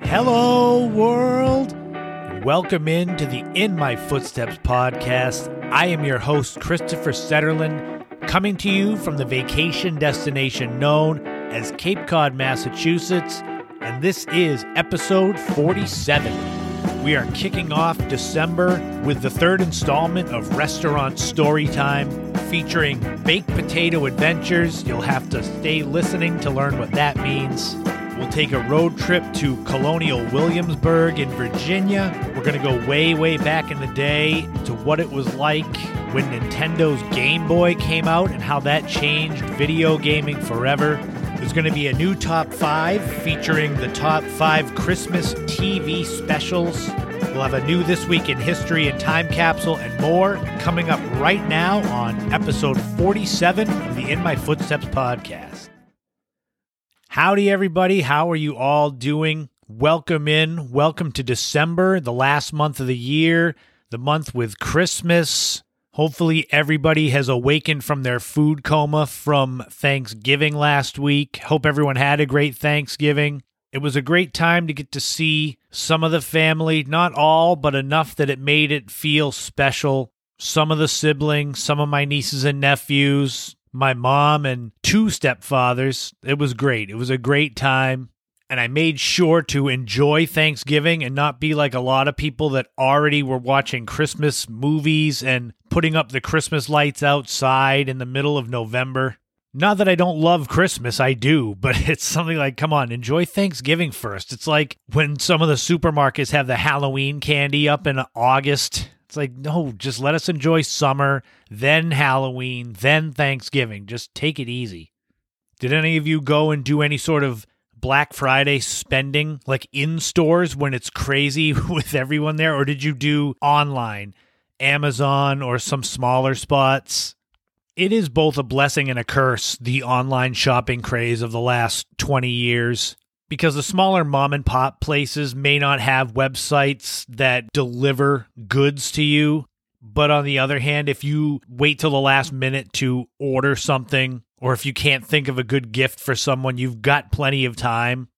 Hello, world. Welcome in to the In My Footsteps podcast. I am your host, Christopher Setterlund, coming to you from the vacation destination known as Cape Cod, Massachusetts, and this is episode 47. We are kicking off December with the third installment of Restaurant Storytime featuring baked potato adventures. You'll have to stay listening to learn what that means. We'll take a road trip to Colonial Williamsburg in Virginia. We're going to go way, way back in the day to what it was like when Nintendo's Game Boy came out and how that changed video gaming forever. There's going to be a new top five featuring the top five Christmas TV specials. We'll have a new This Week in History and Time Capsule and more coming up right now on episode 47 of the In My Footsteps podcast. Howdy, everybody. How are you all doing? Welcome in. Welcome to December, the last month of the year, the month with Christmas. Hopefully, everybody has awakened from their food coma from Thanksgiving last week. Hope everyone had a great Thanksgiving. It was a great time to get to see some of the family, not all, but enough that it made it feel special. Some of the siblings, some of my nieces and nephews, my mom and two stepfathers. It was great. It was a great time. And I made sure to enjoy Thanksgiving and not be like a lot of people that already were watching Christmas movies and putting up the Christmas lights outside in the middle of November. Not that I don't love Christmas, I do, but it's something like, come on, enjoy Thanksgiving first. It's like when some of the supermarkets have the Halloween candy up in August it's like, no, just let us enjoy summer, then Halloween, then Thanksgiving. Just take it easy. Did any of you go and do any sort of Black Friday spending, like in stores when it's crazy with everyone there? Or did you do online, Amazon, or some smaller spots? It is both a blessing and a curse, the online shopping craze of the last 20 years because the smaller mom and pop places may not have websites that deliver goods to you. But on the other hand, if you wait till the last minute to order something, or if you can't think of a good gift for someone, you've got plenty of time.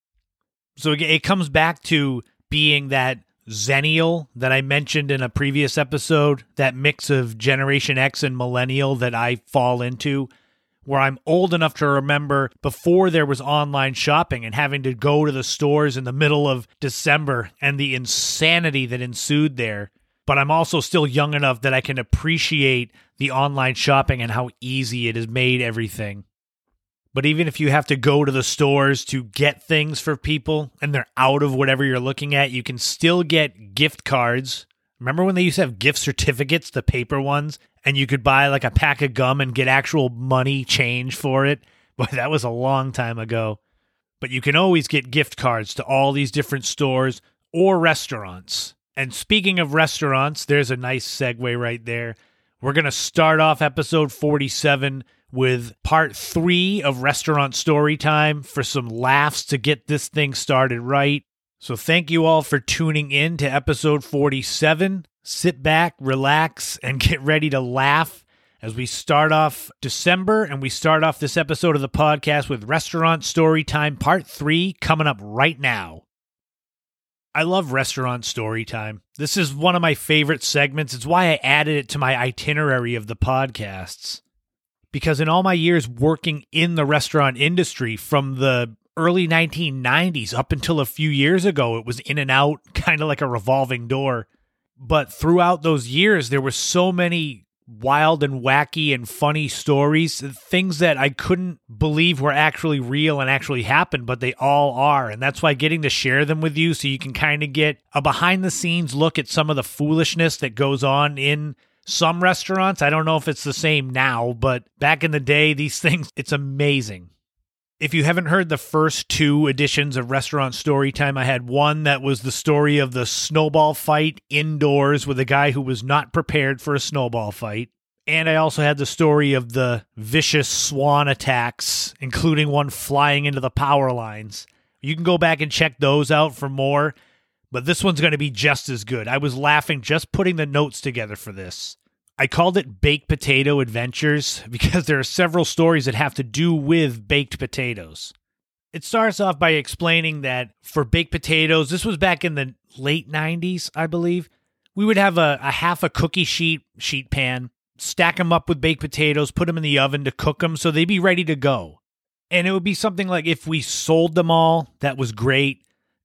So it comes back to being that Xennial that I mentioned in a previous episode, that mix of Generation X and Millennial that I fall into where I'm old enough to remember before there was online shopping and having to go to the stores in the middle of December and the insanity that ensued there. But I'm also still young enough that I can appreciate the online shopping and how easy it has made everything. But even if you have to go to the stores to get things for people and they're out of whatever you're looking at, you can still get gift cards. Remember when they used to have gift certificates, the paper ones, and you could buy like a pack of gum and get actual money change for it. Boy, that was a long time ago. But you can always get gift cards to all these different stores or restaurants. And speaking of restaurants, there's a nice segue right there. We're going to start off episode 47 with part three of Restaurant Story Time for some laughs to get this thing started right. So, thank you all for tuning in to episode 47 sit back, relax, and get ready to laugh as we start off December and we start off this episode of the podcast with Restaurant Story Time Part 3 coming up right now. I love Restaurant Story Time. This is one of my favorite segments. It's why I added it to my itinerary of the podcasts. Because in all my years working in the restaurant industry from the early 1990s up until a few years ago, it was in and out, kind of like a revolving door. But throughout those years, there were so many wild and wacky and funny stories, things that I couldn't believe were actually real and actually happened, but they all are. And that's why getting to share them with you so you can kind of get a behind the scenes look at some of the foolishness that goes on in some restaurants. I don't know if it's the same now, but back in the day, these things, it's amazing. If you haven't heard the first two editions of Restaurant Storytime, I had one that was the story of the snowball fight indoors with a guy who was not prepared for a snowball fight. And I also had the story of the vicious swan attacks, including one flying into the power lines. You can go back and check those out for more, but this one's going to be just as good. I was laughing just putting the notes together for this. I called it Baked Potato Adventures because there are several stories that have to do with baked potatoes. It starts off by explaining that for baked potatoes, this was back in the late 90s, I believe. We would have a, a half a cookie sheet sheet pan, stack them up with baked potatoes, put them in the oven to cook them so they'd be ready to go. And it would be something like if we sold them all, that was great.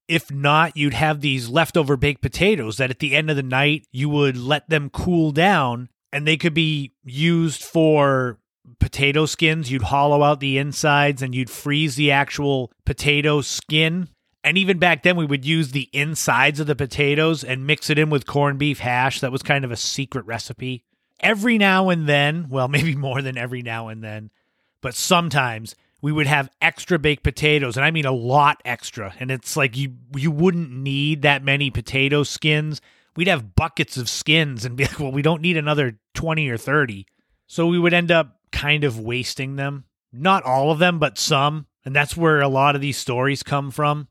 If not, you'd have these leftover baked potatoes that at the end of the night, you would let them cool down and they could be used for potato skins. You'd hollow out the insides and you'd freeze the actual potato skin. And even back then, we would use the insides of the potatoes and mix it in with corned beef hash. That was kind of a secret recipe. Every now and then, well, maybe more than every now and then, but sometimes we would have extra baked potatoes and i mean a lot extra. And it's like you you wouldn't need that many potato skins. We'd have buckets of skins and be like well we don't need another 20 or 30 so we would end up kind of wasting them. Not all of them but some. And that's where a lot of these stories come from.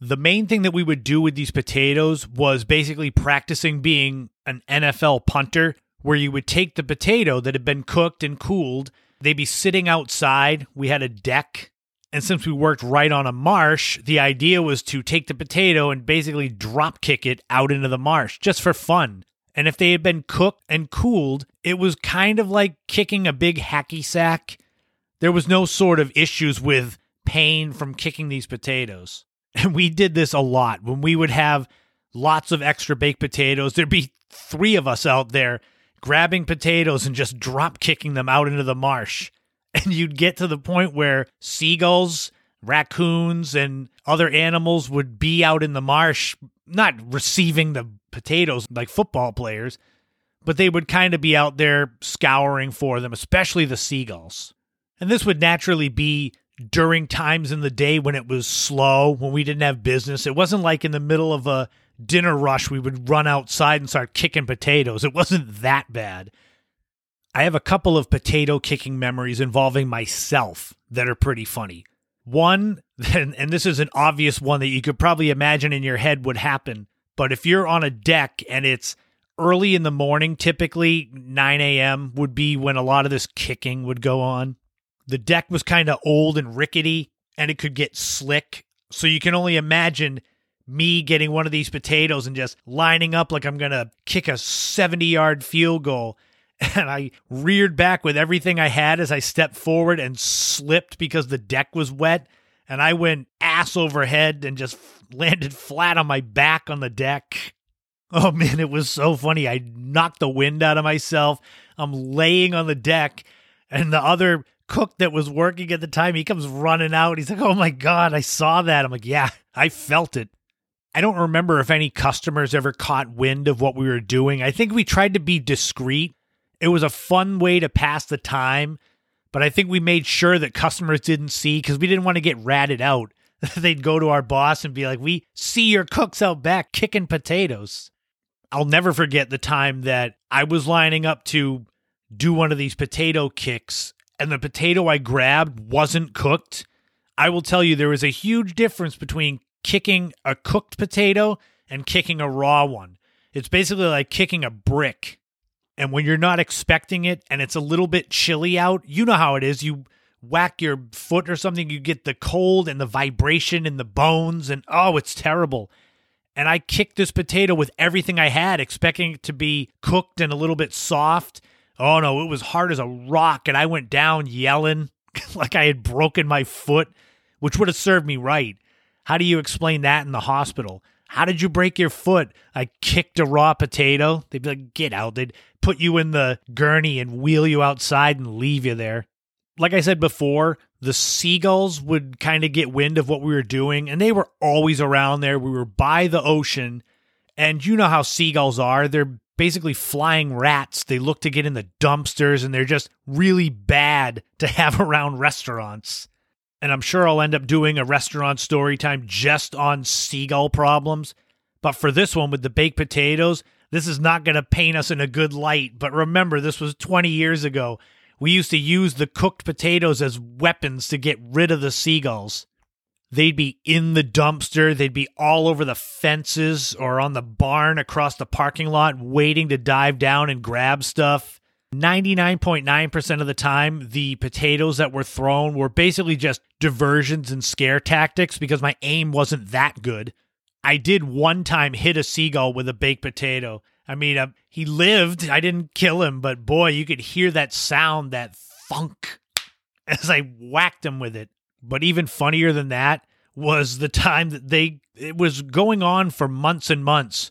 The main thing that we would do with these potatoes was basically practicing being an NFL punter where you would take the potato that had been cooked and cooled They'd be sitting outside. We had a deck. And since we worked right on a marsh, the idea was to take the potato and basically drop kick it out into the marsh just for fun. And if they had been cooked and cooled, it was kind of like kicking a big hacky sack. There was no sort of issues with pain from kicking these potatoes. And we did this a lot. When we would have lots of extra baked potatoes, there'd be three of us out there grabbing potatoes and just drop kicking them out into the marsh. And you'd get to the point where seagulls, raccoons, and other animals would be out in the marsh, not receiving the potatoes like football players, but they would kind of be out there scouring for them, especially the seagulls. And this would naturally be during times in the day when it was slow, when we didn't have business. It wasn't like in the middle of a dinner rush, we would run outside and start kicking potatoes. It wasn't that bad. I have a couple of potato kicking memories involving myself that are pretty funny. One, and this is an obvious one that you could probably imagine in your head would happen, but if you're on a deck and it's early in the morning, typically 9 a.m. would be when a lot of this kicking would go on. The deck was kind of old and rickety and it could get slick. So you can only imagine me getting one of these potatoes and just lining up like I'm going to kick a 70 yard field goal. And I reared back with everything I had as I stepped forward and slipped because the deck was wet. And I went ass over head and just landed flat on my back on the deck. Oh man, it was so funny. I knocked the wind out of myself. I'm laying on the deck, and the other cook that was working at the time, he comes running out. He's like, Oh my God, I saw that. I'm like, Yeah, I felt it. I don't remember if any customers ever caught wind of what we were doing. I think we tried to be discreet. It was a fun way to pass the time, but I think we made sure that customers didn't see because we didn't want to get ratted out. They'd go to our boss and be like, We see your cooks out back kicking potatoes. I'll never forget the time that I was lining up to do one of these potato kicks and the potato I grabbed wasn't cooked. I will tell you, there was a huge difference between kicking a cooked potato and kicking a raw one. It's basically like kicking a brick. And when you're not expecting it and it's a little bit chilly out, you know how it is. You whack your foot or something, you get the cold and the vibration in the bones, and oh, it's terrible. And I kicked this potato with everything I had, expecting it to be cooked and a little bit soft. Oh no, it was hard as a rock, and I went down yelling like I had broken my foot, which would have served me right. How do you explain that in the hospital? How did you break your foot? I kicked a raw potato. They'd be like, get out. They'd put you in the gurney and wheel you outside and leave you there. Like I said before, the seagulls would kind of get wind of what we were doing, and they were always around there. We were by the ocean, and you know how seagulls are. They're basically flying rats. They look to get in the dumpsters, and they're just really bad to have around restaurants and I'm sure I'll end up doing a restaurant story time just on seagull problems. But for this one with the baked potatoes, this is not going to paint us in a good light. But remember, this was 20 years ago. We used to use the cooked potatoes as weapons to get rid of the seagulls. They'd be in the dumpster, they'd be all over the fences or on the barn across the parking lot, waiting to dive down and grab stuff. 99.9% of the time, the potatoes that were thrown were basically just diversions and scare tactics because my aim wasn't that good. I did one time hit a seagull with a baked potato. I mean, uh, he lived. I didn't kill him, but boy, you could hear that sound, that funk, as I whacked him with it. But even funnier than that was the time that they, it was going on for months and months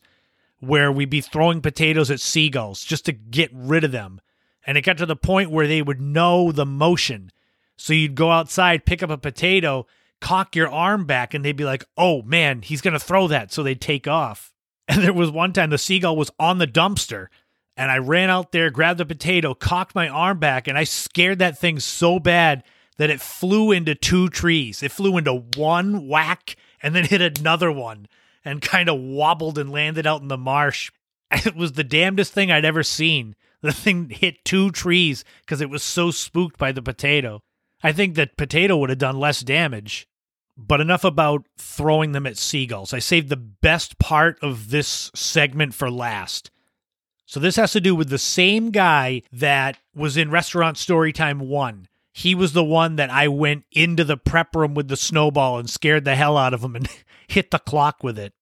where we'd be throwing potatoes at seagulls just to get rid of them. And it got to the point where they would know the motion. So you'd go outside, pick up a potato, cock your arm back, and they'd be like, oh man, he's going to throw that. So they'd take off. And there was one time the seagull was on the dumpster. And I ran out there, grabbed the potato, cocked my arm back, and I scared that thing so bad that it flew into two trees. It flew into one whack and then hit another one and kind of wobbled and landed out in the marsh. It was the damnedest thing I'd ever seen. The thing hit two trees because it was so spooked by the potato. I think that potato would have done less damage. But enough about throwing them at seagulls. I saved the best part of this segment for last. So this has to do with the same guy that was in Restaurant Storytime 1. He was the one that I went into the prep room with the snowball and scared the hell out of him and hit the clock with it.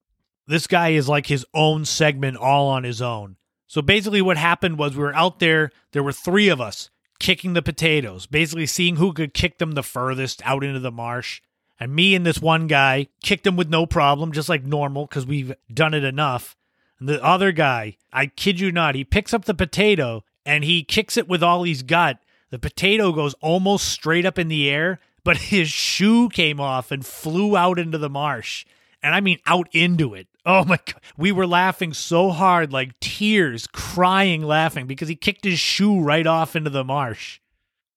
This guy is like his own segment all on his own. So basically, what happened was we were out there, there were three of us kicking the potatoes, basically seeing who could kick them the furthest out into the marsh. And me and this one guy kicked him with no problem, just like normal, because we've done it enough. And the other guy, I kid you not, he picks up the potato and he kicks it with all he's got. The potato goes almost straight up in the air, but his shoe came off and flew out into the marsh. And I mean out into it. Oh my God. We were laughing so hard, like tears, crying, laughing because he kicked his shoe right off into the marsh.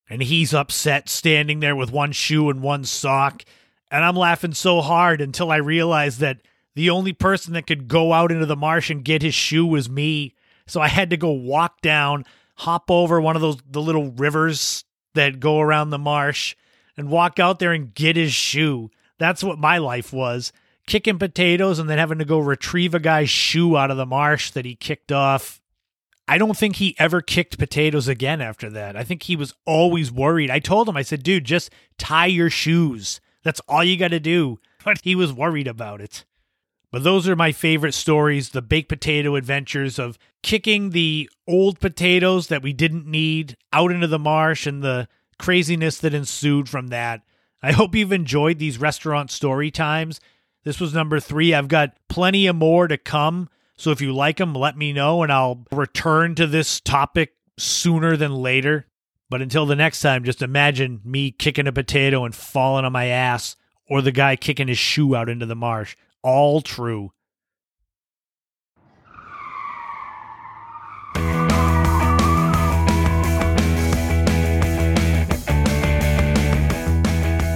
And he's upset standing there with one shoe and one sock. And I'm laughing so hard until I realized that the only person that could go out into the marsh and get his shoe was me. So I had to go walk down, hop over one of those the little rivers that go around the marsh and walk out there and get his shoe. That's what my life was kicking potatoes and then having to go retrieve a guy's shoe out of the marsh that he kicked off. I don't think he ever kicked potatoes again after that. I think he was always worried. I told him, I said, dude, just tie your shoes. That's all you got to do. But he was worried about it. But those are my favorite stories the baked potato adventures of kicking the old potatoes that we didn't need out into the marsh and the craziness that ensued from that. I hope you've enjoyed these restaurant story times. This was number three. I've got plenty of more to come. So if you like them, let me know and I'll return to this topic sooner than later. But until the next time, just imagine me kicking a potato and falling on my ass, or the guy kicking his shoe out into the marsh. All true.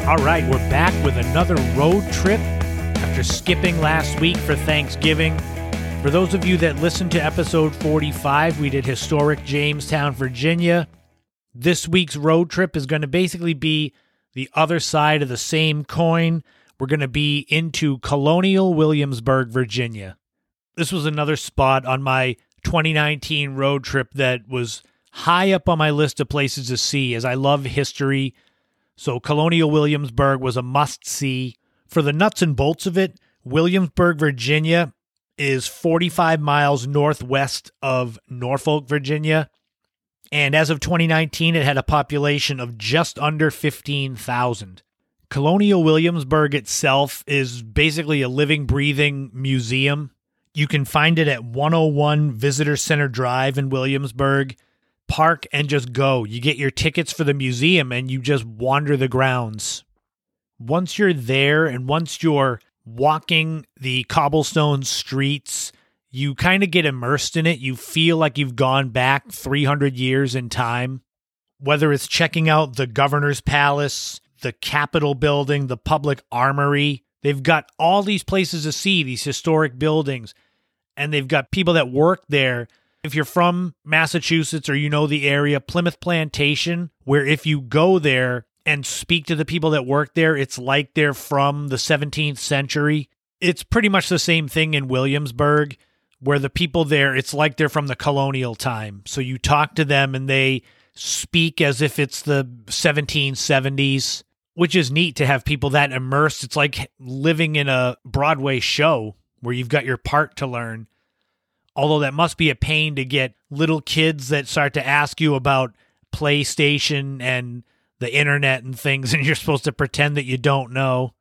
All right, we're back with another road trip after skipping last week for Thanksgiving. For those of you that listened to episode 45, we did historic Jamestown, Virginia. This week's road trip is going to basically be the other side of the same coin. We're going to be into colonial Williamsburg, Virginia. This was another spot on my 2019 road trip that was high up on my list of places to see as I love history. So, Colonial Williamsburg was a must see. For the nuts and bolts of it, Williamsburg, Virginia is 45 miles northwest of Norfolk, Virginia. And as of 2019, it had a population of just under 15,000. Colonial Williamsburg itself is basically a living, breathing museum. You can find it at 101 Visitor Center Drive in Williamsburg. Park and just go. You get your tickets for the museum and you just wander the grounds once you're there and once you're walking the cobblestone streets, you kind of get immersed in it. You feel like you've gone back 300 years in time. Whether it's checking out the governor's palace, the Capitol building, the public armory, they've got all these places to see, these historic buildings, and they've got people that work there. If you're from Massachusetts or you know the area, Plymouth Plantation, where if you go there, and speak to the people that work there, it's like they're from the 17th century. It's pretty much the same thing in Williamsburg, where the people there, it's like they're from the colonial time. So you talk to them and they speak as if it's the 1770s, which is neat to have people that immersed. It's like living in a Broadway show where you've got your part to learn. Although that must be a pain to get little kids that start to ask you about PlayStation and the internet and things, and you're supposed to pretend that you don't know.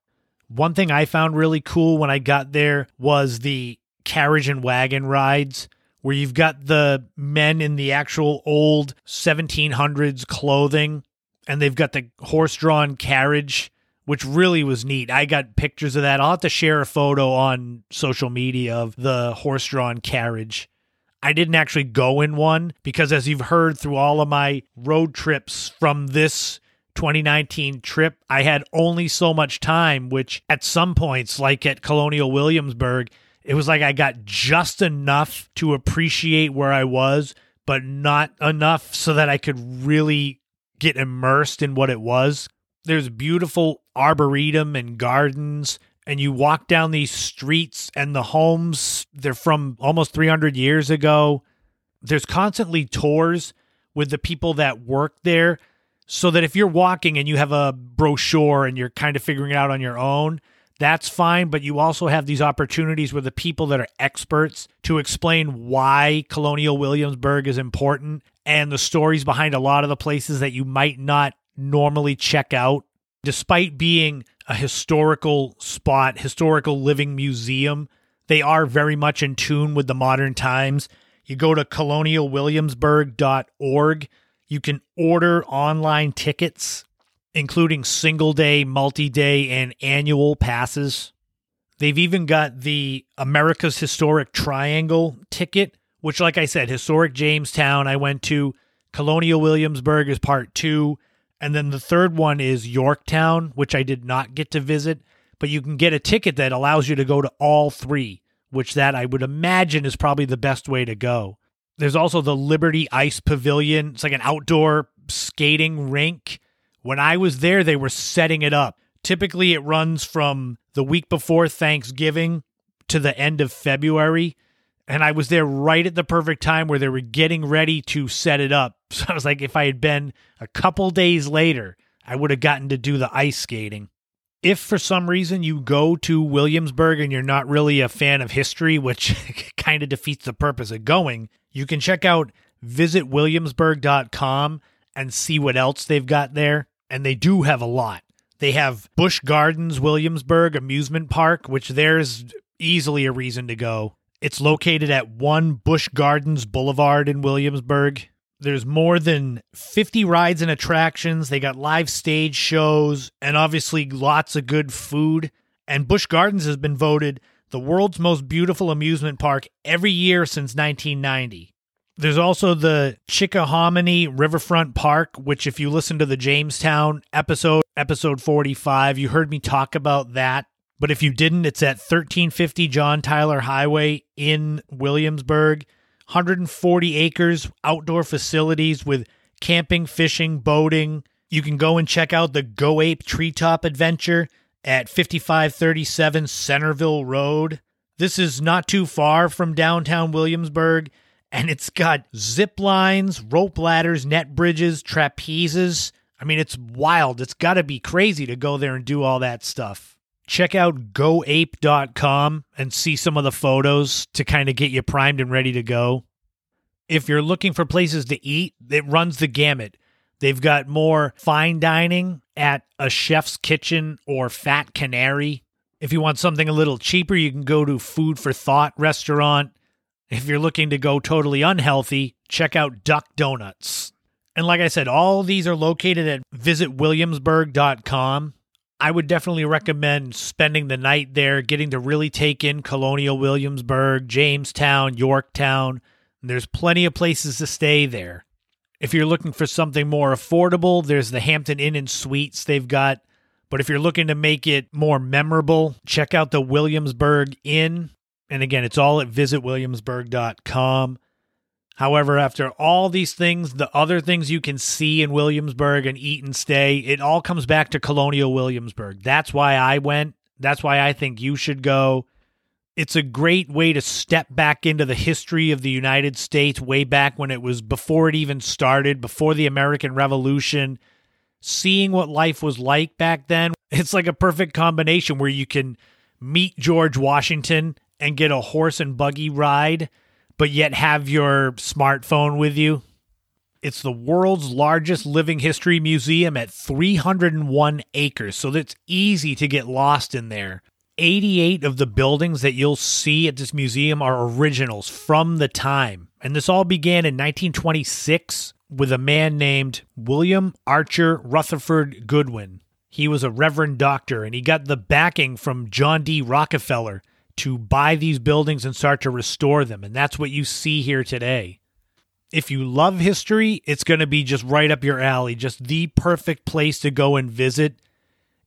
One thing I found really cool when I got there was the carriage and wagon rides where you've got the men in the actual old 1700s clothing and they've got the horse drawn carriage which really was neat. I got pictures of that. I'll have to share a photo on social media of the horse drawn carriage. I didn't actually go in one because, as you've heard through all of my road trips from this 2019 trip, I had only so much time, which at some points, like at Colonial Williamsburg, it was like I got just enough to appreciate where I was, but not enough so that I could really get immersed in what it was. There's beautiful arboretum and gardens, and you walk down these streets, and the homes, they're from almost 300 years ago. There's constantly tours with the people that work there, so that if you're walking and you have a brochure and you're kind of figuring it out on your own, that's fine. But you also have these opportunities with the people that are experts to explain why Colonial Williamsburg is important and the stories behind a lot of the places that you might not normally check out. Despite being a historical spot, historical living museum, they are very much in tune with the modern times. You go to colonialwilliamsburg.org. You can order online tickets including single day, multi day, and annual passes. They've even got the America's Historic Triangle ticket, which, like I said, historic Jamestown, I went to. Colonial Williamsburg is part two. And then the third one is Yorktown, which I did not get to visit. But you can get a ticket that allows you to go to all three, which that I would imagine is probably the best way to go. There's also the Liberty Ice Pavilion. It's like an outdoor skating rink when I was there, they were setting it up. Typically, it runs from the week before Thanksgiving to the end of February. And I was there right at the perfect time where they were getting ready to set it up. So I was like, if I had been a couple days later, I would have gotten to do the ice skating. If for some reason you go to Williamsburg and you're not really a fan of history, which kind of defeats the purpose of going, you can check out visitwilliamsburg.com and see what else they've got there and they do have a lot. They have Busch Gardens Williamsburg Amusement Park, which there's easily a reason to go. It's located at 1 Busch Gardens Boulevard in Williamsburg. There's more than 50 rides and attractions. They got live stage shows and obviously lots of good food. And Busch Gardens has been voted the world's most beautiful amusement park every year since 1990. There's also the Chickahominy Riverfront Park, which, if you listen to the Jamestown episode, episode 45, you heard me talk about that. But if you didn't, it's at 1350 John Tyler Highway in Williamsburg. 140 acres, outdoor facilities with camping, fishing, boating. You can go and check out the Go Ape Treetop Adventure at 5537 Centerville Road. This is not too far from downtown Williamsburg and it's got zip lines, rope ladders, net bridges, trapezes. I mean, it's wild. It's got to be crazy to go there and do all that stuff. Check out goape.com and see some of the photos to kind of get you primed and ready to go. If you're looking for places to eat, it runs the gamut. They've got more fine dining at a chef's kitchen or Fat Canary. If you want something a little cheaper, you can go to Food for Thought restaurant. If you're looking to go totally unhealthy, check out Duck Donuts. And like I said, all these are located at visitwilliamsburg.com. I would definitely recommend spending the night there, getting to really take in Colonial Williamsburg, Jamestown, Yorktown. There's plenty of places to stay there. If you're looking for something more affordable, there's the Hampton Inn and Suites they've got. But if you're looking to make it more memorable, check out the Williamsburg Inn and again, it's all at visitwilliamsburg.com. However, after all these things, the other things you can see in Williamsburg and eat and stay, it all comes back to Colonial Williamsburg. That's why I went. That's why I think you should go. It's a great way to step back into the history of the United States way back when it was before it even started, before the American Revolution. Seeing what life was like back then, it's like a perfect combination where you can meet George Washington and get a horse and buggy ride, but yet have your smartphone with you. It's the world's largest living history museum at 301 acres, so that's easy to get lost in there. 88 of the buildings that you'll see at this museum are originals from the time. And this all began in 1926 with a man named William Archer Rutherford Goodwin. He was a reverend doctor and he got the backing from John D. Rockefeller to buy these buildings and start to restore them. And that's what you see here today. If you love history, it's going to be just right up your alley, just the perfect place to go and visit.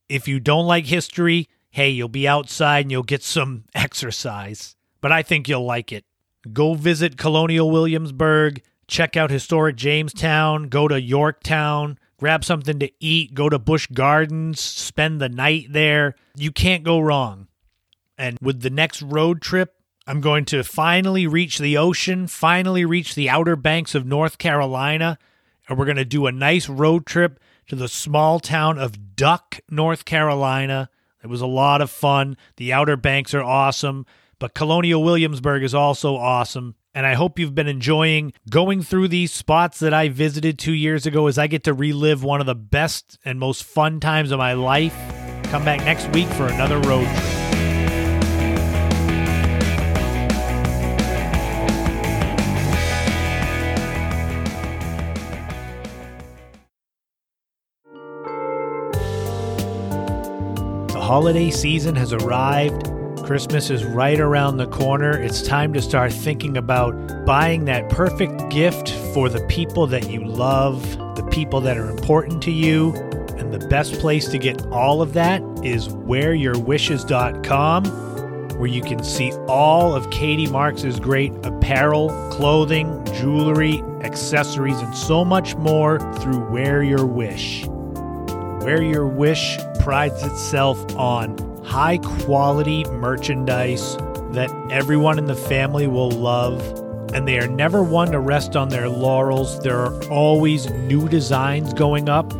If you don't like history, hey, you'll be outside and you'll get some exercise. But I think you'll like it. Go visit Colonial Williamsburg, check out historic Jamestown, go to Yorktown, grab something to eat, go to Busch Gardens, spend the night there. You can't go wrong. And with the next road trip, I'm going to finally reach the ocean, finally reach the outer banks of North Carolina, and we're going to do a nice road trip to the small town of Duck, North Carolina. It was a lot of fun. The Outer Banks are awesome, but Colonial Williamsburg is also awesome. And I hope you've been enjoying going through these spots that I visited two years ago as I get to relive one of the best and most fun times of my life. Come back next week for another road trip. Holiday season has arrived. Christmas is right around the corner. It's time to start thinking about buying that perfect gift for the people that you love, the people that are important to you. And the best place to get all of that is wearyourwishes.com, where you can see all of Katie Marks' great apparel, clothing, jewelry, accessories, and so much more through Wear Your Wish. Wear Your Wish prides itself on high quality merchandise that everyone in the family will love. And they are never one to rest on their laurels. There are always new designs going up.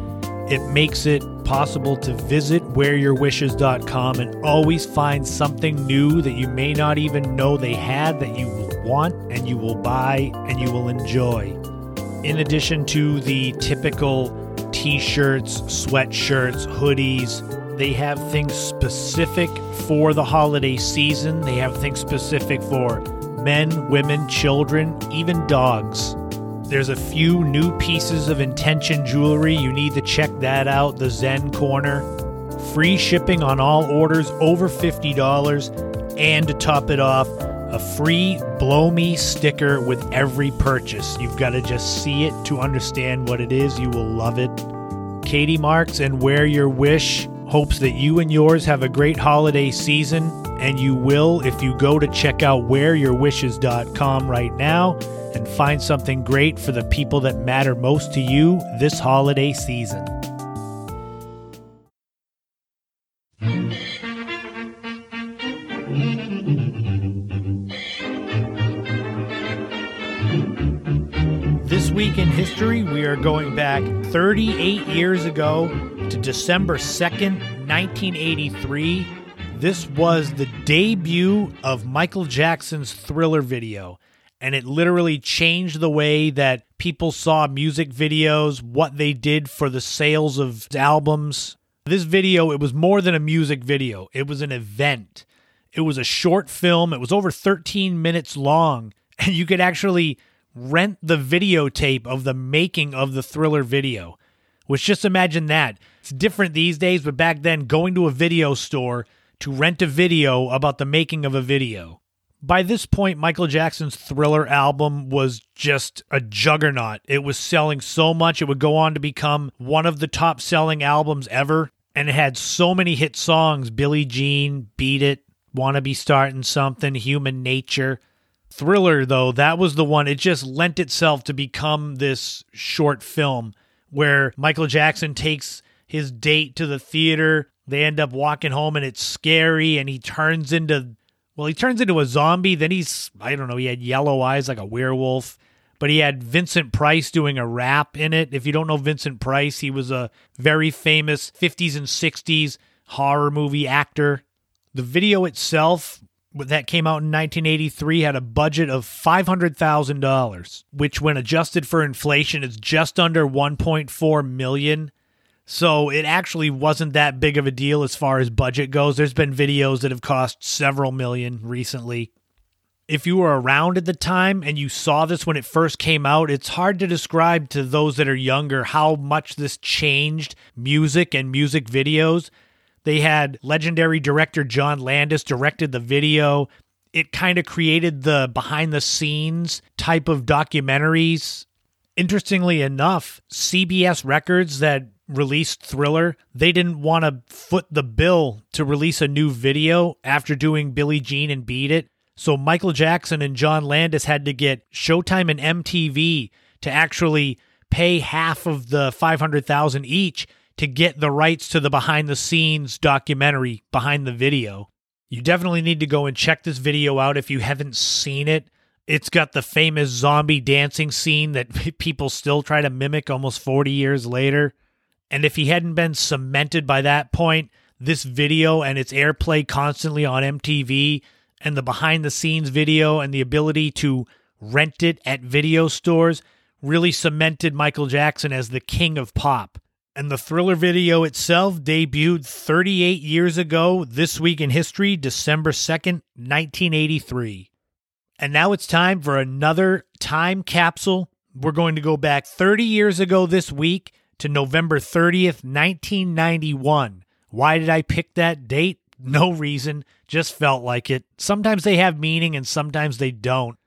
It makes it possible to visit wearyourwishes.com and always find something new that you may not even know they had that you will want and you will buy and you will enjoy. In addition to the typical t shirts, sweatshirts, hoodies. They have things specific for the holiday season. They have things specific for men, women, children, even dogs. There's a few new pieces of intention jewelry. You need to check that out. The Zen Corner. Free shipping on all orders over $50. And to top it off, a free Blow Me sticker with every purchase. You've got to just see it to understand what it is. You will love it. Katie Marks and Wear Your Wish hopes that you and yours have a great holiday season, and you will if you go to check out wearyourwishes.com right now and find something great for the people that matter most to you this holiday season. Going back 38 years ago to December 2nd, 1983. This was the debut of Michael Jackson's thriller video, and it literally changed the way that people saw music videos, what they did for the sales of albums. This video, it was more than a music video, it was an event. It was a short film, it was over 13 minutes long, and you could actually rent the videotape of the making of the thriller video. Which just imagine that. It's different these days, but back then, going to a video store to rent a video about the making of a video. By this point, Michael Jackson's Thriller album was just a juggernaut. It was selling so much, it would go on to become one of the top selling albums ever. And it had so many hit songs Billie Jean, Beat It, Wanna Be Starting Something, Human Nature. Thriller, though, that was the one, it just lent itself to become this short film where Michael Jackson takes his date to the theater. They end up walking home and it's scary, and he turns into Well, he turns into a zombie. Then he's, I don't know, he had yellow eyes like a werewolf. But he had Vincent Price doing a rap in it. If you don't know Vincent Price, he was a very famous 50s and 60s horror movie actor. The video itself that came out in 1983 had a budget of $500,000, which when adjusted for inflation is just under 1.4 million. So it actually wasn't that big of a deal as far as budget goes. There's been videos that have cost several million recently. If you were around at the time and you saw this when it first came out, it's hard to describe to those that are younger how much this changed music and music videos. They had legendary director John Landis directed the video. It kind of created the behind the scenes type of documentaries. Interestingly enough, CBS Records that released Thriller, they didn't want to foot the bill to release a new video after doing Billie Jean and Beat It. So Michael Jackson and John Landis had to get Showtime and MTV to actually pay half of the 500,000 each to get the rights to the behind the scenes documentary behind the video. You definitely need to go and check this video out if you haven't seen it. It's got the famous zombie dancing scene that people still try to mimic almost 40 years later. And if he hadn't been cemented by that point, this video and its airplay constantly on MTV and the behind the scenes video and the ability to rent it at video stores really cemented Michael Jackson as the king of pop. And the thriller video itself debuted 38 years ago, this week in history, December 2nd, 1983. And now it's time for another time capsule. We're going to go back 30 years ago this week to November 30th, 1991. Why did I pick that date? No reason, just felt like it. Sometimes they have meaning and sometimes they don't.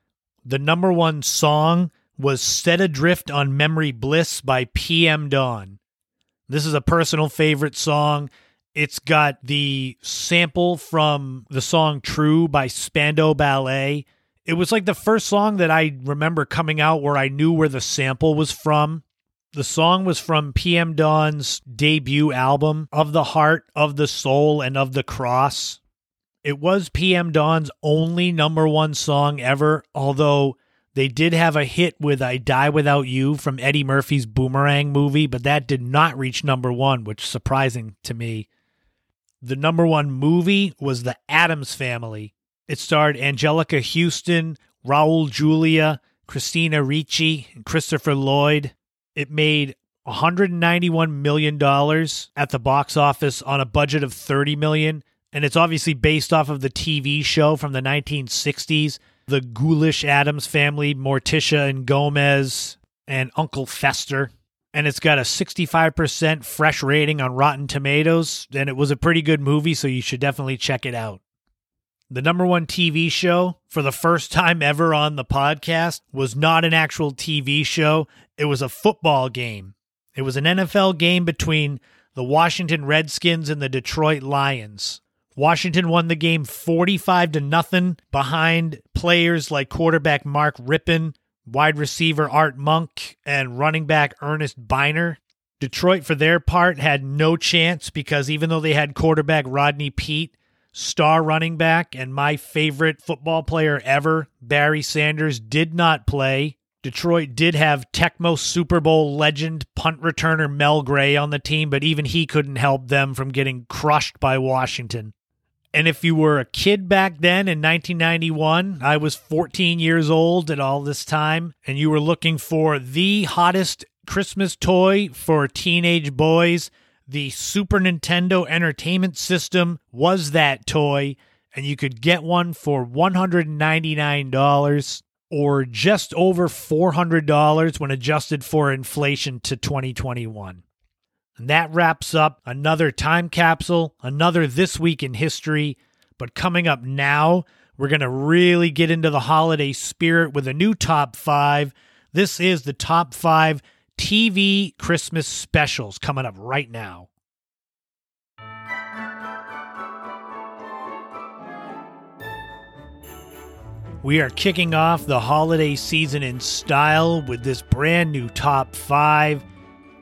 The number one song was Set Adrift on Memory Bliss by PM Dawn. This is a personal favorite song. It's got the sample from the song True by Spandau Ballet. It was like the first song that I remember coming out where I knew where the sample was from. The song was from PM Dawn's debut album, Of the Heart, of the Soul, and of the Cross. It was PM Dawn's only number one song ever, although they did have a hit with I Die Without You from Eddie Murphy's Boomerang movie, but that did not reach number one, which is surprising to me. The number one movie was The Addams Family. It starred Anjelica Huston, Raul Julia, Christina Ricci, and Christopher Lloyd. It made $191 million at the box office on a budget of 30 million. And it's obviously based off of the TV show from the 1960s, The Ghoulish Addams Family, Morticia and Gomez, and Uncle Fester. And it's got a 65% fresh rating on Rotten Tomatoes. And it was a pretty good movie, so you should definitely check it out. The number one TV show for the first time ever on the podcast was not an actual TV show. It was a football game. It was an NFL game between the Washington Redskins and the Detroit Lions. Washington won the game 45 to nothing behind players like quarterback Mark Rypien, wide receiver Art Monk, and running back Ernest Byner. Detroit, for their part, had no chance because even though they had quarterback Rodney Peete, star running back, and my favorite football player ever, Barry Sanders, did not play. Detroit did have Tecmo Super Bowl legend punt returner Mel Gray on the team, but even he couldn't help them from getting crushed by Washington. And if you were a kid back then in 1991, I was 14 years old at all this time, and you were looking for the hottest Christmas toy for teenage boys, the Super Nintendo Entertainment System was that toy, and you could get one for $199 or just over $400 when adjusted for inflation to 2021. And that wraps up another time capsule, another This Week in History. But coming up now, we're going to really get into the holiday spirit with a new top five. This is the top five TV Christmas specials coming up right now. We are kicking off the holiday season in style with this brand new top five.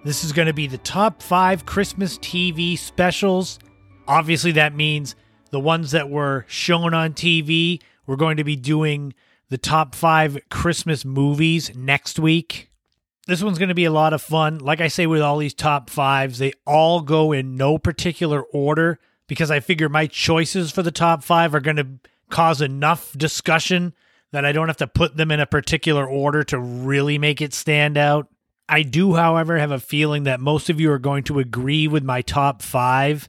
This is going to be the top five Christmas TV specials. Obviously, that means the ones that were shown on TV. We're going to be doing the top five Christmas movies next week. This one's going to be a lot of fun. Like I say, with all these top fives, they all go in no particular order because I figure my choices for the top five are going to cause enough discussion that I don't have to put them in a particular order to really make it stand out. I do, however, have a feeling that most of you are going to agree with my top five.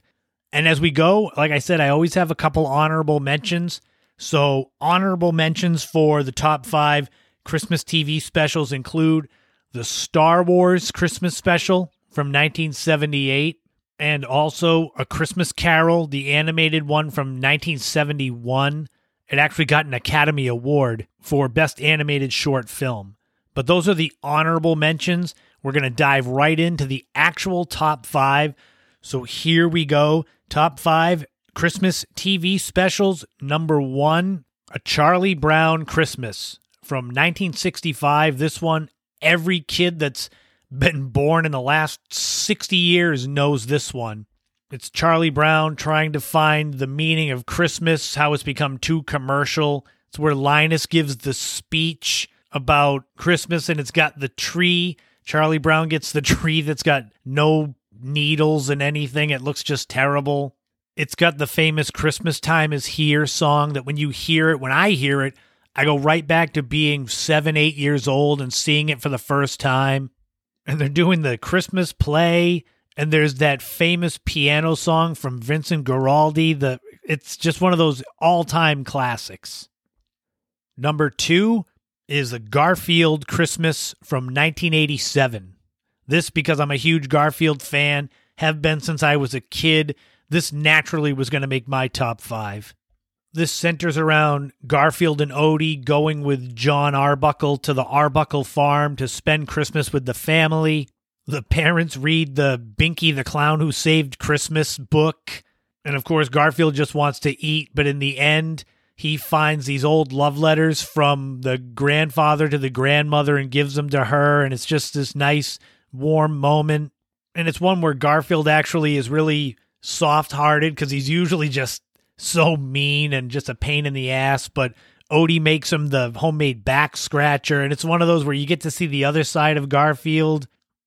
And as we go, like I said, I always have a couple honorable mentions. So, honorable mentions for the top five Christmas TV specials include the Star Wars Christmas special from 1978, and also A Christmas Carol, the animated one from 1971. It actually got an Academy Award for Best Animated Short Film. But those are the honorable mentions. We're going to dive right into the actual top five. So here we go. Top five Christmas TV specials. Number one, A Charlie Brown Christmas from 1965. This one, every kid that's been born in the last 60 years knows this one. It's Charlie Brown trying to find the meaning of Christmas, how it's become too commercial. It's where Linus gives the speech about Christmas and it's got the tree. Charlie Brown gets the tree that's got no needles and anything. It looks just terrible. It's got the famous Christmas Time is Here song that when you hear it, when I hear it, I go right back to being seven, eight years old and seeing it for the first time. And they're doing the Christmas play and there's that famous piano song from Vincent Guaraldi. The it's just one of those all-time classics. Number two is a Garfield Christmas from 1987. This because I'm a huge Garfield fan, have been since I was a kid. This naturally was going to make my top five. This centers around Garfield and Odie going with Jon Arbuckle to the Arbuckle farm to spend Christmas with the family. The parents read the Binky the Clown Who Saved Christmas book. And of course, Garfield just wants to eat, but in the end, he finds these old love letters from the grandfather to the grandmother and gives them to her. And it's just this nice, warm moment. And it's one where Garfield actually is really soft hearted because he's usually just so mean and just a pain in the ass. But Odie makes him the homemade back scratcher. And it's one of those where you get to see the other side of Garfield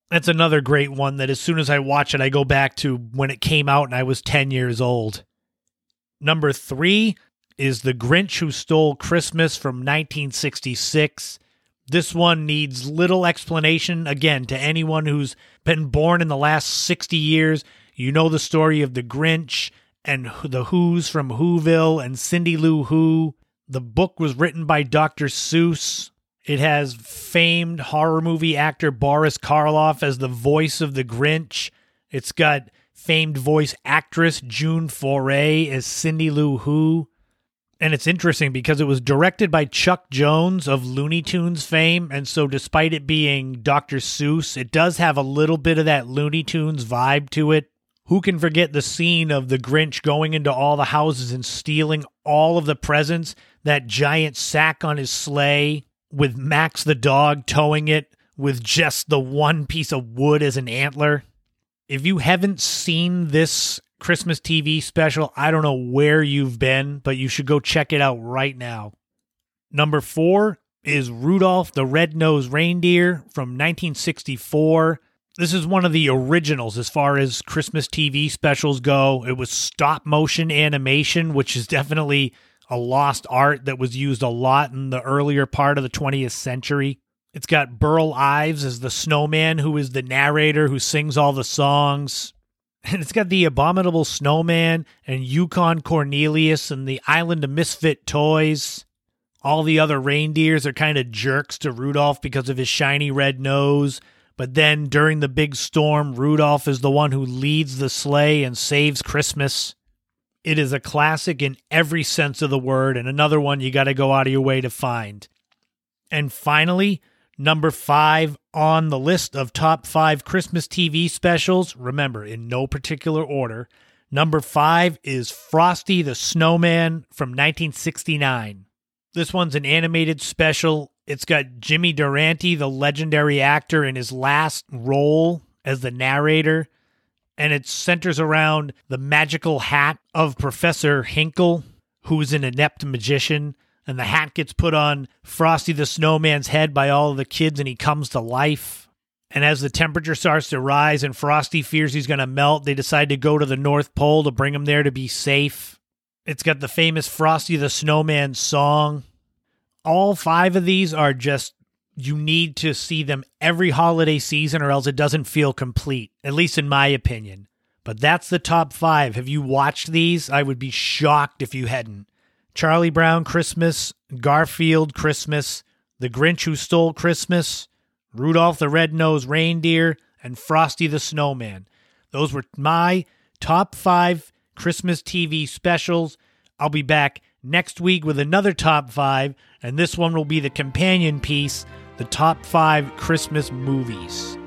that's another great one that as soon as I watch it, I go back to when it came out and I was 10 years old. Number three is The Grinch Who Stole Christmas from 1966. This one needs little explanation. Again, to anyone who's been born in the last 60 years, you know the story of the Grinch and the Who's from Whoville and Cindy Lou Who. The book was written by Dr. Seuss. It has famed horror movie actor Boris Karloff as the voice of the Grinch. It's got famed voice actress June Foray as Cindy Lou Who. And it's interesting because it was directed by Chuck Jones of Looney Tunes fame. And so, despite it being Dr. Seuss, it does have a little bit of that Looney Tunes vibe to it. Who can forget the scene of the Grinch going into all the houses and stealing all of the presents? That giant sack on his sleigh with Max the dog towing it with just the one piece of wood as an antler. If you haven't seen this Christmas TV special, I don't know where you've been, but you should go check it out right now. Number four is Rudolph the Red-Nosed Reindeer from 1964. This is one of the originals as far as Christmas TV specials go. It was stop motion animation, which is definitely a lost art that was used a lot in the earlier part of the 20th century. It's got Burl Ives as the snowman, who is the narrator who sings all the songs. And it's got the Abominable Snowman and Yukon Cornelius and the Island of Misfit Toys. All the other reindeers are kind of jerks to Rudolph because of his shiny red nose. But then during the big storm, Rudolph is the one who leads the sleigh and saves Christmas. It is a classic in every sense of the word, and another one you got to go out of your way to find. And finally, number five on the list of top five Christmas TV specials, remember, in no particular order, number five is Frosty the Snowman from 1969. This one's an animated special. It's got Jimmy Durante, the legendary actor, in his last role as the narrator. and it centers around the magical hat of Professor Hinkle, who's an inept magician. And the hat gets put on Frosty the Snowman's head by all of the kids, and he comes to life. And as the temperature starts to rise and Frosty fears he's going to melt, they decide to go to the North Pole to bring him there to be safe. It's got the famous Frosty the Snowman song. All five of these are just, you need to see them every holiday season or else it doesn't feel complete, at least in my opinion. But that's the top five. Have you watched these? I would be shocked if you hadn't. Charlie Brown Christmas, Garfield Christmas, The Grinch Who Stole Christmas, Rudolph the Red-Nosed Reindeer, and Frosty the Snowman. Those were my top five Christmas TV specials. I'll be back next week with another top five, and this one will be the companion piece the top five Christmas movies.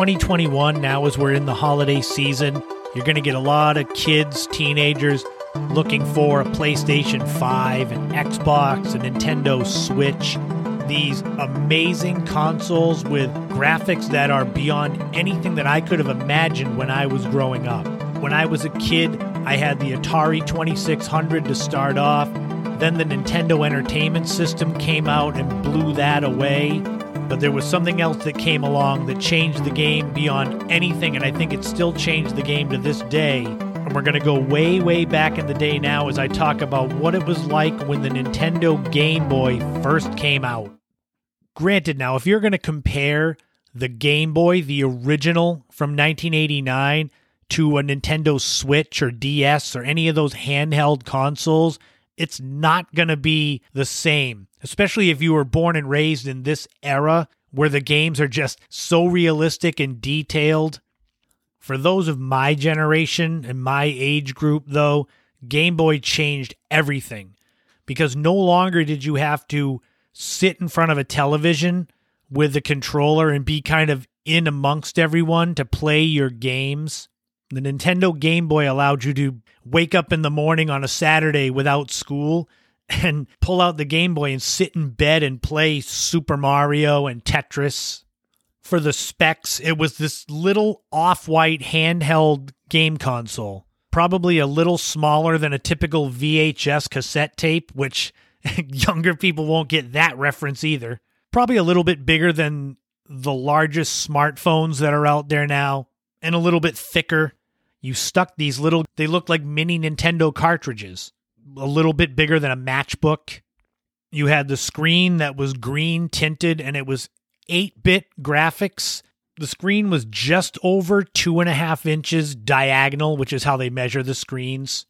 2021, now as we're in the holiday season, you're going to get a lot of kids, teenagers looking for a PlayStation 5, an Xbox, a Nintendo Switch. These amazing consoles with graphics that are beyond anything that I could have imagined when I was growing up. When I was a kid, I had the Atari 2600 to start off. Then the Nintendo Entertainment System came out and blew that away but there was something else that came along that changed the game beyond anything, and I think it still changed the game to this day. And we're going to go way, way back in the day now as I talk about what it was like when the Nintendo Game Boy first came out. Granted, now, if you're going to compare the Game Boy, the original from 1989, to a Nintendo Switch or DS or any of those handheld consoles, it's not going to be the same especially if you were born and raised in this era where the games are just so realistic and detailed. For those of my generation and my age group, though, Game Boy changed everything because no longer did you have to sit in front of a television with a controller and be kind of in amongst everyone to play your games. The Nintendo Game Boy allowed you to wake up in the morning on a Saturday without school and pull out the Game Boy and sit in bed and play Super Mario and Tetris. For the specs, it was this little off white handheld game console, probably a little smaller than a typical VHS cassette tape, which younger people won't get that reference either. Probably a little bit bigger than the largest smartphones that are out there now, and a little bit thicker. You stuck these little, they looked like mini Nintendo cartridges a little bit bigger than a matchbook. You had the screen that was green tinted and it was 8 bit graphics. The screen was just over two and a half inches diagonal, which is how they measure the screens.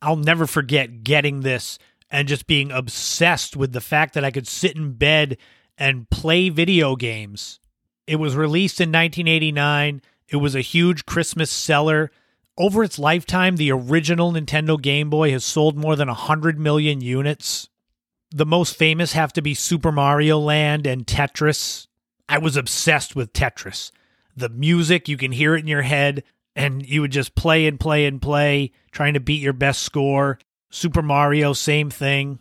I'll never forget getting this and just being obsessed with the fact that I could sit in bed and play video games. It was released in 1989. It was a huge Christmas seller. Over its lifetime, the original Nintendo Game Boy has sold more than 100 million units. The most famous have to be Super Mario Land and Tetris. I was obsessed with Tetris. The music, you can hear it in your head, and you would just play and play and play, trying to beat your best score. Super Mario, same thing.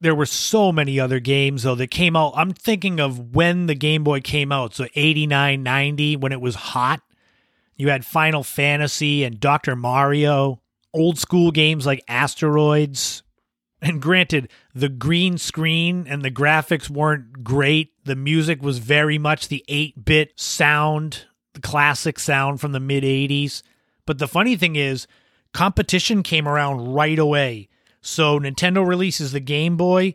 There were so many other games, though, that came out. I'm thinking of when the Game Boy came out, so 89, 90, when it was hot. You had Final Fantasy and Dr. Mario, old school games like Asteroids. And granted, the green screen and the graphics weren't great. The music was very much the 8 bit sound, the classic sound from the mid 80s. But the funny thing is, competition came around right away. So Nintendo releases the Game Boy,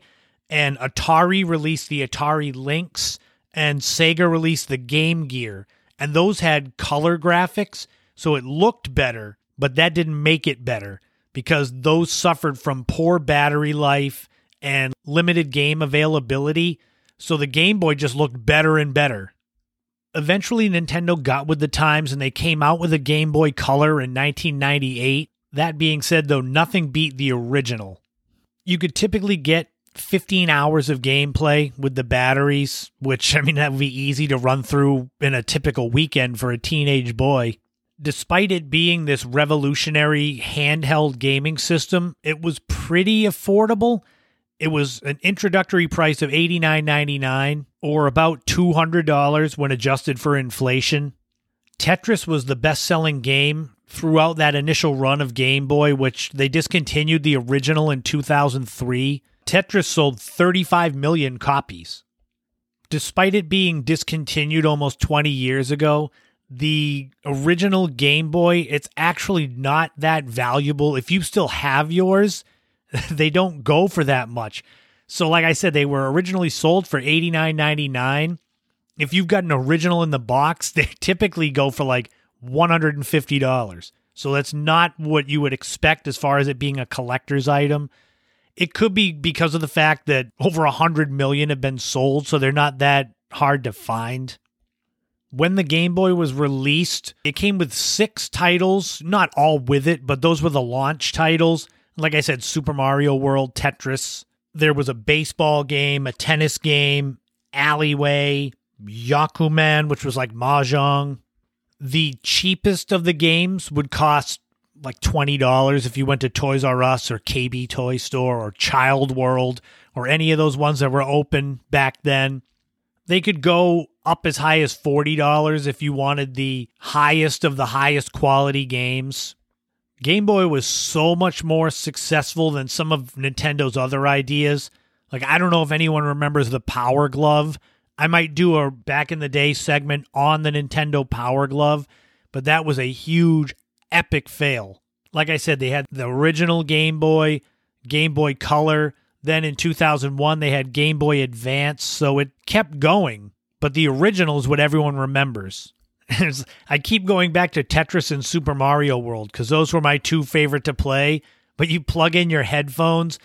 and Atari released the Atari Lynx, and Sega released the Game Gear and those had color graphics, so it looked better, but that didn't make it better because those suffered from poor battery life and limited game availability. So the Game Boy just looked better and better. Eventually, Nintendo got with the times and they came out with a Game Boy Color in 1998. That being said, though, nothing beat the original. You could typically get 15 hours of gameplay with the batteries, which I mean, that would be easy to run through in a typical weekend for a teenage boy. despite it being this revolutionary handheld gaming system, it was pretty affordable. It was an introductory price of $89.99 or about $200 when adjusted for inflation. Tetris was the best selling game throughout that initial run of Game Boy, which they discontinued the original in 2003. Tetris sold 35 million copies. Despite it being discontinued almost 20 years ago, the original Game Boy, it's actually not that valuable. If you still have yours, they don't go for that much. So, like I said, they were originally sold for $89.99. If you've got an original in the box, they typically go for like $150. So that's not what you would expect as far as it being a collector's item. It could be because of the fact that over 100 million have been sold, so they're not that hard to find. When the Game Boy was released, it came with six titles, not all with it, but those were the launch titles. Like I said, Super Mario World, Tetris. There was a baseball game, a tennis game, Alleyway, Yakuman, which was like Mahjong. The cheapest of the games would cost like $20 if you went to Toys R Us or KB Toy Store or Child World or any of those ones that were open back then. They could go up as high as $40 if you wanted the highest of the highest quality games. Game Boy was so much more successful than some of Nintendo's other ideas. Like, I don't know if anyone remembers the Power Glove. I might do a back in the day segment on the Nintendo Power Glove, but that was a huge epic fail. Like I said, they had the original Game Boy, Game Boy Color. Then in 2001, they had Game Boy Advance. So it kept going. But the original is what everyone remembers. I keep going back to Tetris and Super Mario World because those were my two favorite to play. But you plug in your headphones.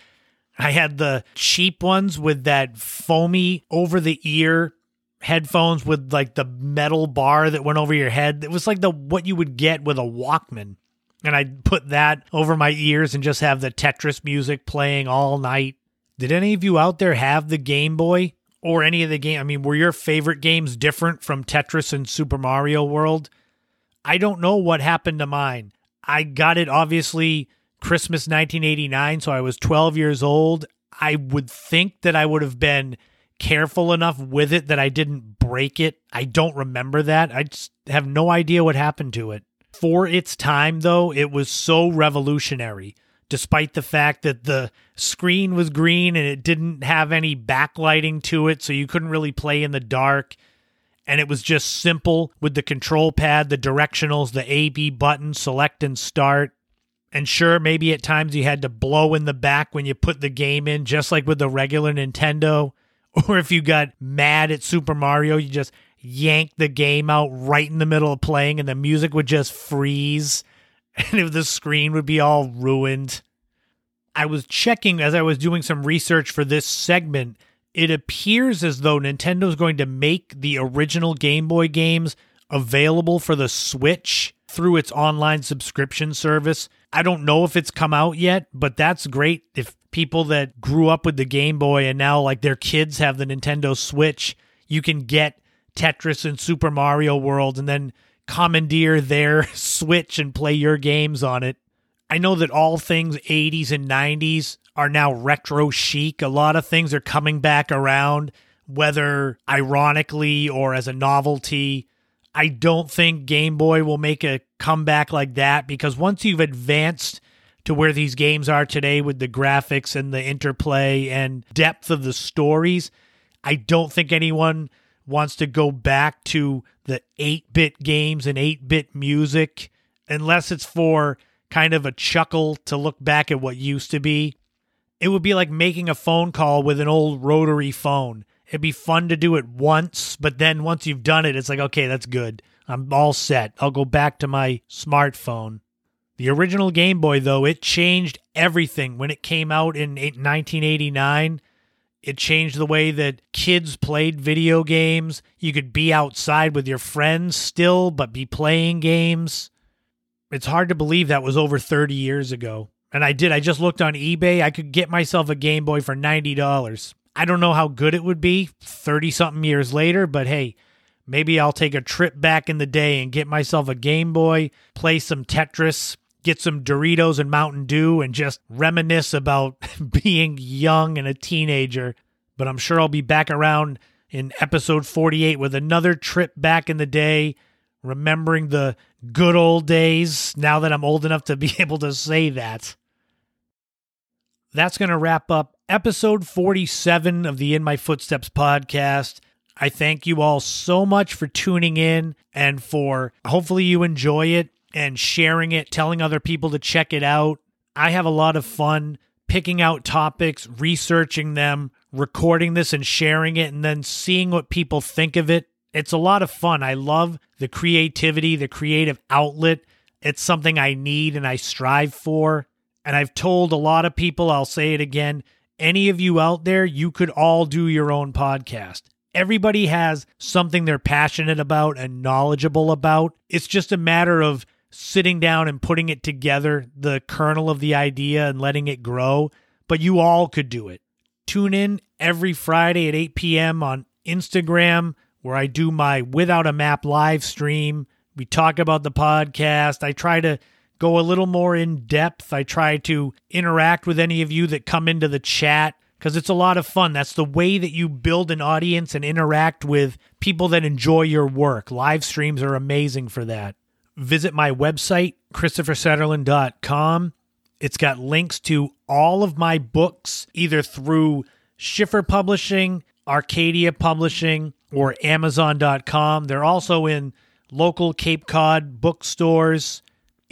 I had the cheap ones with that foamy over the ear headphones with like the metal bar that went over your head. It was like the what you would get with a Walkman. And I'd put that over my ears and just have the Tetris music playing all night. Did any of you out there have the Game Boy or any of the game? I mean, were your favorite games different from Tetris and Super Mario World? I don't know what happened to mine. I got it obviously Christmas 1989, so I was 12 years old. I would think that I would have been careful enough with it that I didn't break it. I don't remember that. I just have no idea what happened to it. For its time, though, it was so revolutionary, despite the fact that the screen was green and it didn't have any backlighting to it, so you couldn't really play in the dark. And it was just simple with the control pad, the directionals, the A B button, select and start. And sure, maybe at times you had to blow in the back when you put the game in, just like with the regular Nintendo. Or if you got mad at Super Mario, you just yank the game out right in the middle of playing and the music would just freeze and if the screen would be all ruined. I was checking as I was doing some research for this segment. It appears as though Nintendo's going to make the original Game Boy games available for the Switch through its online subscription service. I don't know if it's come out yet, but that's great if people that grew up with the Game Boy and now like their kids have the Nintendo Switch, you can get Tetris and Super Mario World and then commandeer their Switch and play your games on it. I know that all things 80s and 90s are now retro chic. A lot of things are coming back around, whether ironically or as a novelty. I don't think Game Boy will make a comeback like that because once you've advanced to where these games are today with the graphics and the interplay and depth of the stories, I don't think anyone wants to go back to the 8 bit games and 8 bit music unless it's for kind of a chuckle to look back at what used to be. It would be like making a phone call with an old rotary phone. It'd be fun to do it once, but then once you've done it, it's like, okay, that's good. I'm all set. I'll go back to my smartphone. The original Game Boy, though, it changed everything when it came out in 1989. It changed the way that kids played video games. You could be outside with your friends still, but be playing games. It's hard to believe that was over 30 years ago. And I did. I just looked on eBay. I could get myself a Game Boy for $90. I don't know how good it would be 30 something years later, but hey, Maybe I'll take a trip back in the day and get myself a Game Boy, play some Tetris, get some Doritos and Mountain Dew, and just reminisce about being young and a teenager. But I'm sure I'll be back around in episode 48 with another trip back in the day, remembering the good old days now that I'm old enough to be able to say that. That's going to wrap up episode 47 of the In My Footsteps podcast. I thank you all so much for tuning in and for hopefully you enjoy it and sharing it, telling other people to check it out. I have a lot of fun picking out topics, researching them, recording this and sharing it, and then seeing what people think of it. It's a lot of fun. I love the creativity, the creative outlet. It's something I need and I strive for. And I've told a lot of people, I'll say it again any of you out there, you could all do your own podcast. Everybody has something they're passionate about and knowledgeable about. It's just a matter of sitting down and putting it together, the kernel of the idea, and letting it grow. But you all could do it. Tune in every Friday at 8 p.m. on Instagram, where I do my Without a Map live stream. We talk about the podcast. I try to go a little more in depth. I try to interact with any of you that come into the chat because it's a lot of fun. That's the way that you build an audience and interact with people that enjoy your work. Live streams are amazing for that. Visit my website, ChristopherSetterlund.com. It's got links to all of my books, either through Schiffer Publishing, Arcadia Publishing, or Amazon.com. They're also in local Cape Cod bookstores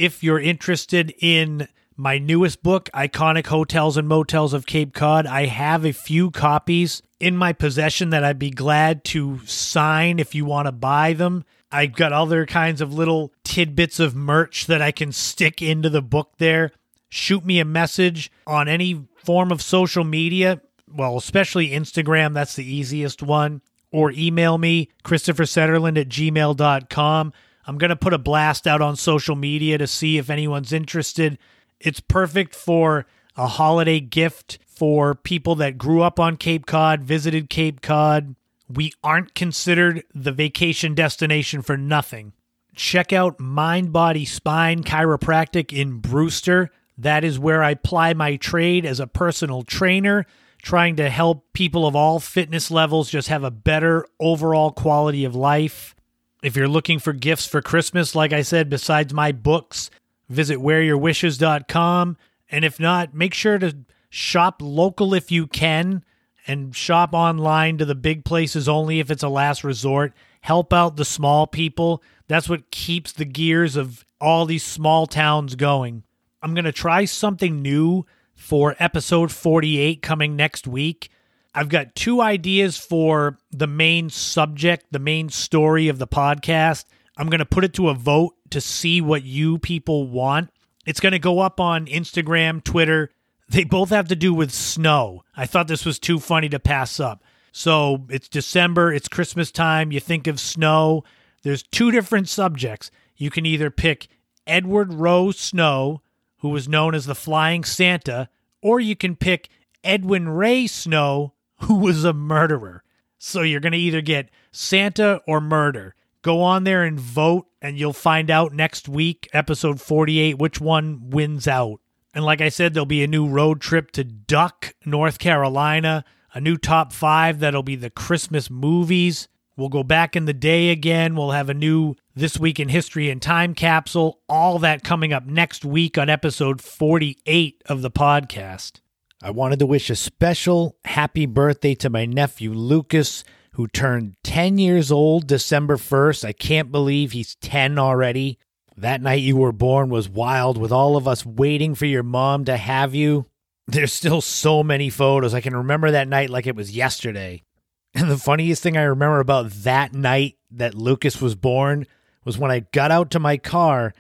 if you're interested in my newest book, Iconic Hotels and Motels of Cape Cod, I have a few copies in my possession that I'd be glad to sign if you want to buy them. I've got other kinds of little tidbits of merch that I can stick into the book there. Shoot me a message on any form of social media, well, especially Instagram, that's the easiest one, or email me, ChristopherSetterlund at gmail.com. I'm going to put a blast out on social media to see if anyone's interested. It's perfect for a holiday gift for people that grew up on Cape Cod, visited Cape Cod. We aren't considered the vacation destination for nothing. Check out Mind Body Spine Chiropractic in Brewster. That is where I ply my trade as a personal trainer, trying to help people of all fitness levels just have a better overall quality of life. If you're looking for gifts for Christmas, like I said, besides my books, visit whereyourwishes.com. And if not, make sure to shop local if you can and shop online to the big places only if it's a last resort. Help out the small people. That's what keeps the gears of all these small towns going. I'm going to try something new for episode 48 coming next week. I've got two ideas for the main subject, the main story of the podcast. I'm going to put it to a vote to see what you people want. It's going to go up on Instagram, Twitter. They both have to do with snow. I thought this was too funny to pass up. So it's December, it's Christmas time. You think of snow. There's two different subjects. You can either pick Edward Rowe Snow, who was known as the Flying Santa, or you can pick Edwin Ray Snow, who was a murderer. So you're going to either get Santa or murder. Go on there and vote, and you'll find out next week, episode 48, which one wins out. And like I said, there'll be a new road trip to Duck, North Carolina, a new top five that'll be the Christmas movies. We'll go back in the day again. We'll have a new This Week in History and Time capsule. All that coming up next week on episode 48 of the podcast. I wanted to wish a special happy birthday to my nephew Lucas, who turned 10 years old December 1st. I can't believe he's 10 already. That night you were born was wild with all of us waiting for your mom to have you. There's still so many photos. I can remember that night like it was yesterday. And the funniest thing I remember about that night that Lucas was born was when I got out to my car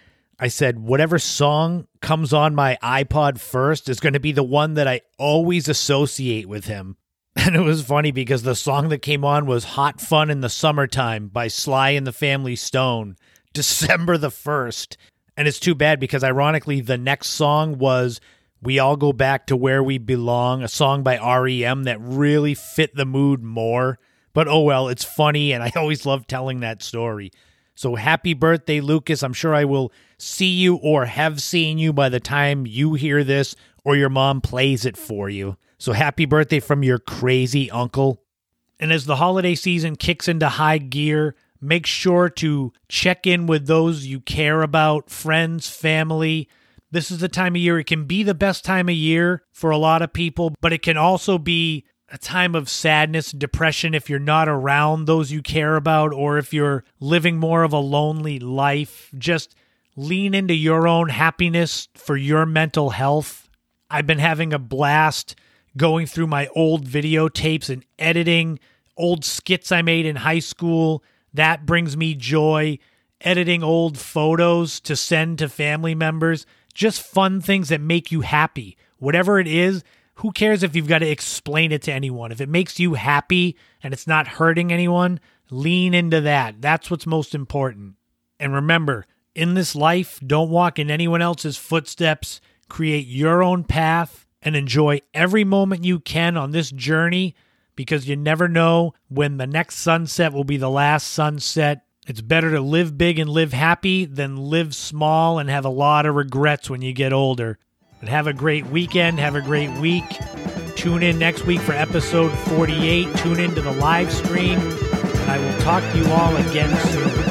I said, whatever song comes on my iPod first is going to be the one that I always associate with him. And it was funny because the song that came on was Hot Fun in the Summertime by Sly and the Family Stone, December the 1st. And it's too bad because, ironically, the next song was We All Go Back to Where We Belong, a song by REM that really fit the mood more. But oh well, it's funny, and I always love telling that story. So happy birthday, Lucas. I'm sure I will see you or have seen you by the time you hear this or your mom plays it for you. So happy birthday from your crazy uncle. And as the holiday season kicks into high gear, make sure to check in with those you care about, friends, family. This is the time of year. It can be the best time of year for a lot of people, but it can also be a time of sadness, depression if you're not around those you care about, or if you're living more of a lonely life. Just lean into your own happiness for your mental health. I've been having a blast going through my old videotapes and editing old skits I made in high school. That brings me joy. Editing old photos to send to family members. Just fun things that make you happy. Whatever it is, who cares if you've got to explain it to anyone? If it makes you happy and it's not hurting anyone, lean into that. That's what's most important. And remember, in this life, don't walk in anyone else's footsteps. Create your own path and enjoy every moment you can on this journey because you never know when the next sunset will be the last sunset. It's better to live big and live happy than live small and have a lot of regrets when you get older. But have a great weekend. Have a great week. Tune in next week for episode 48. Tune in to the live stream. I will talk to you all again soon.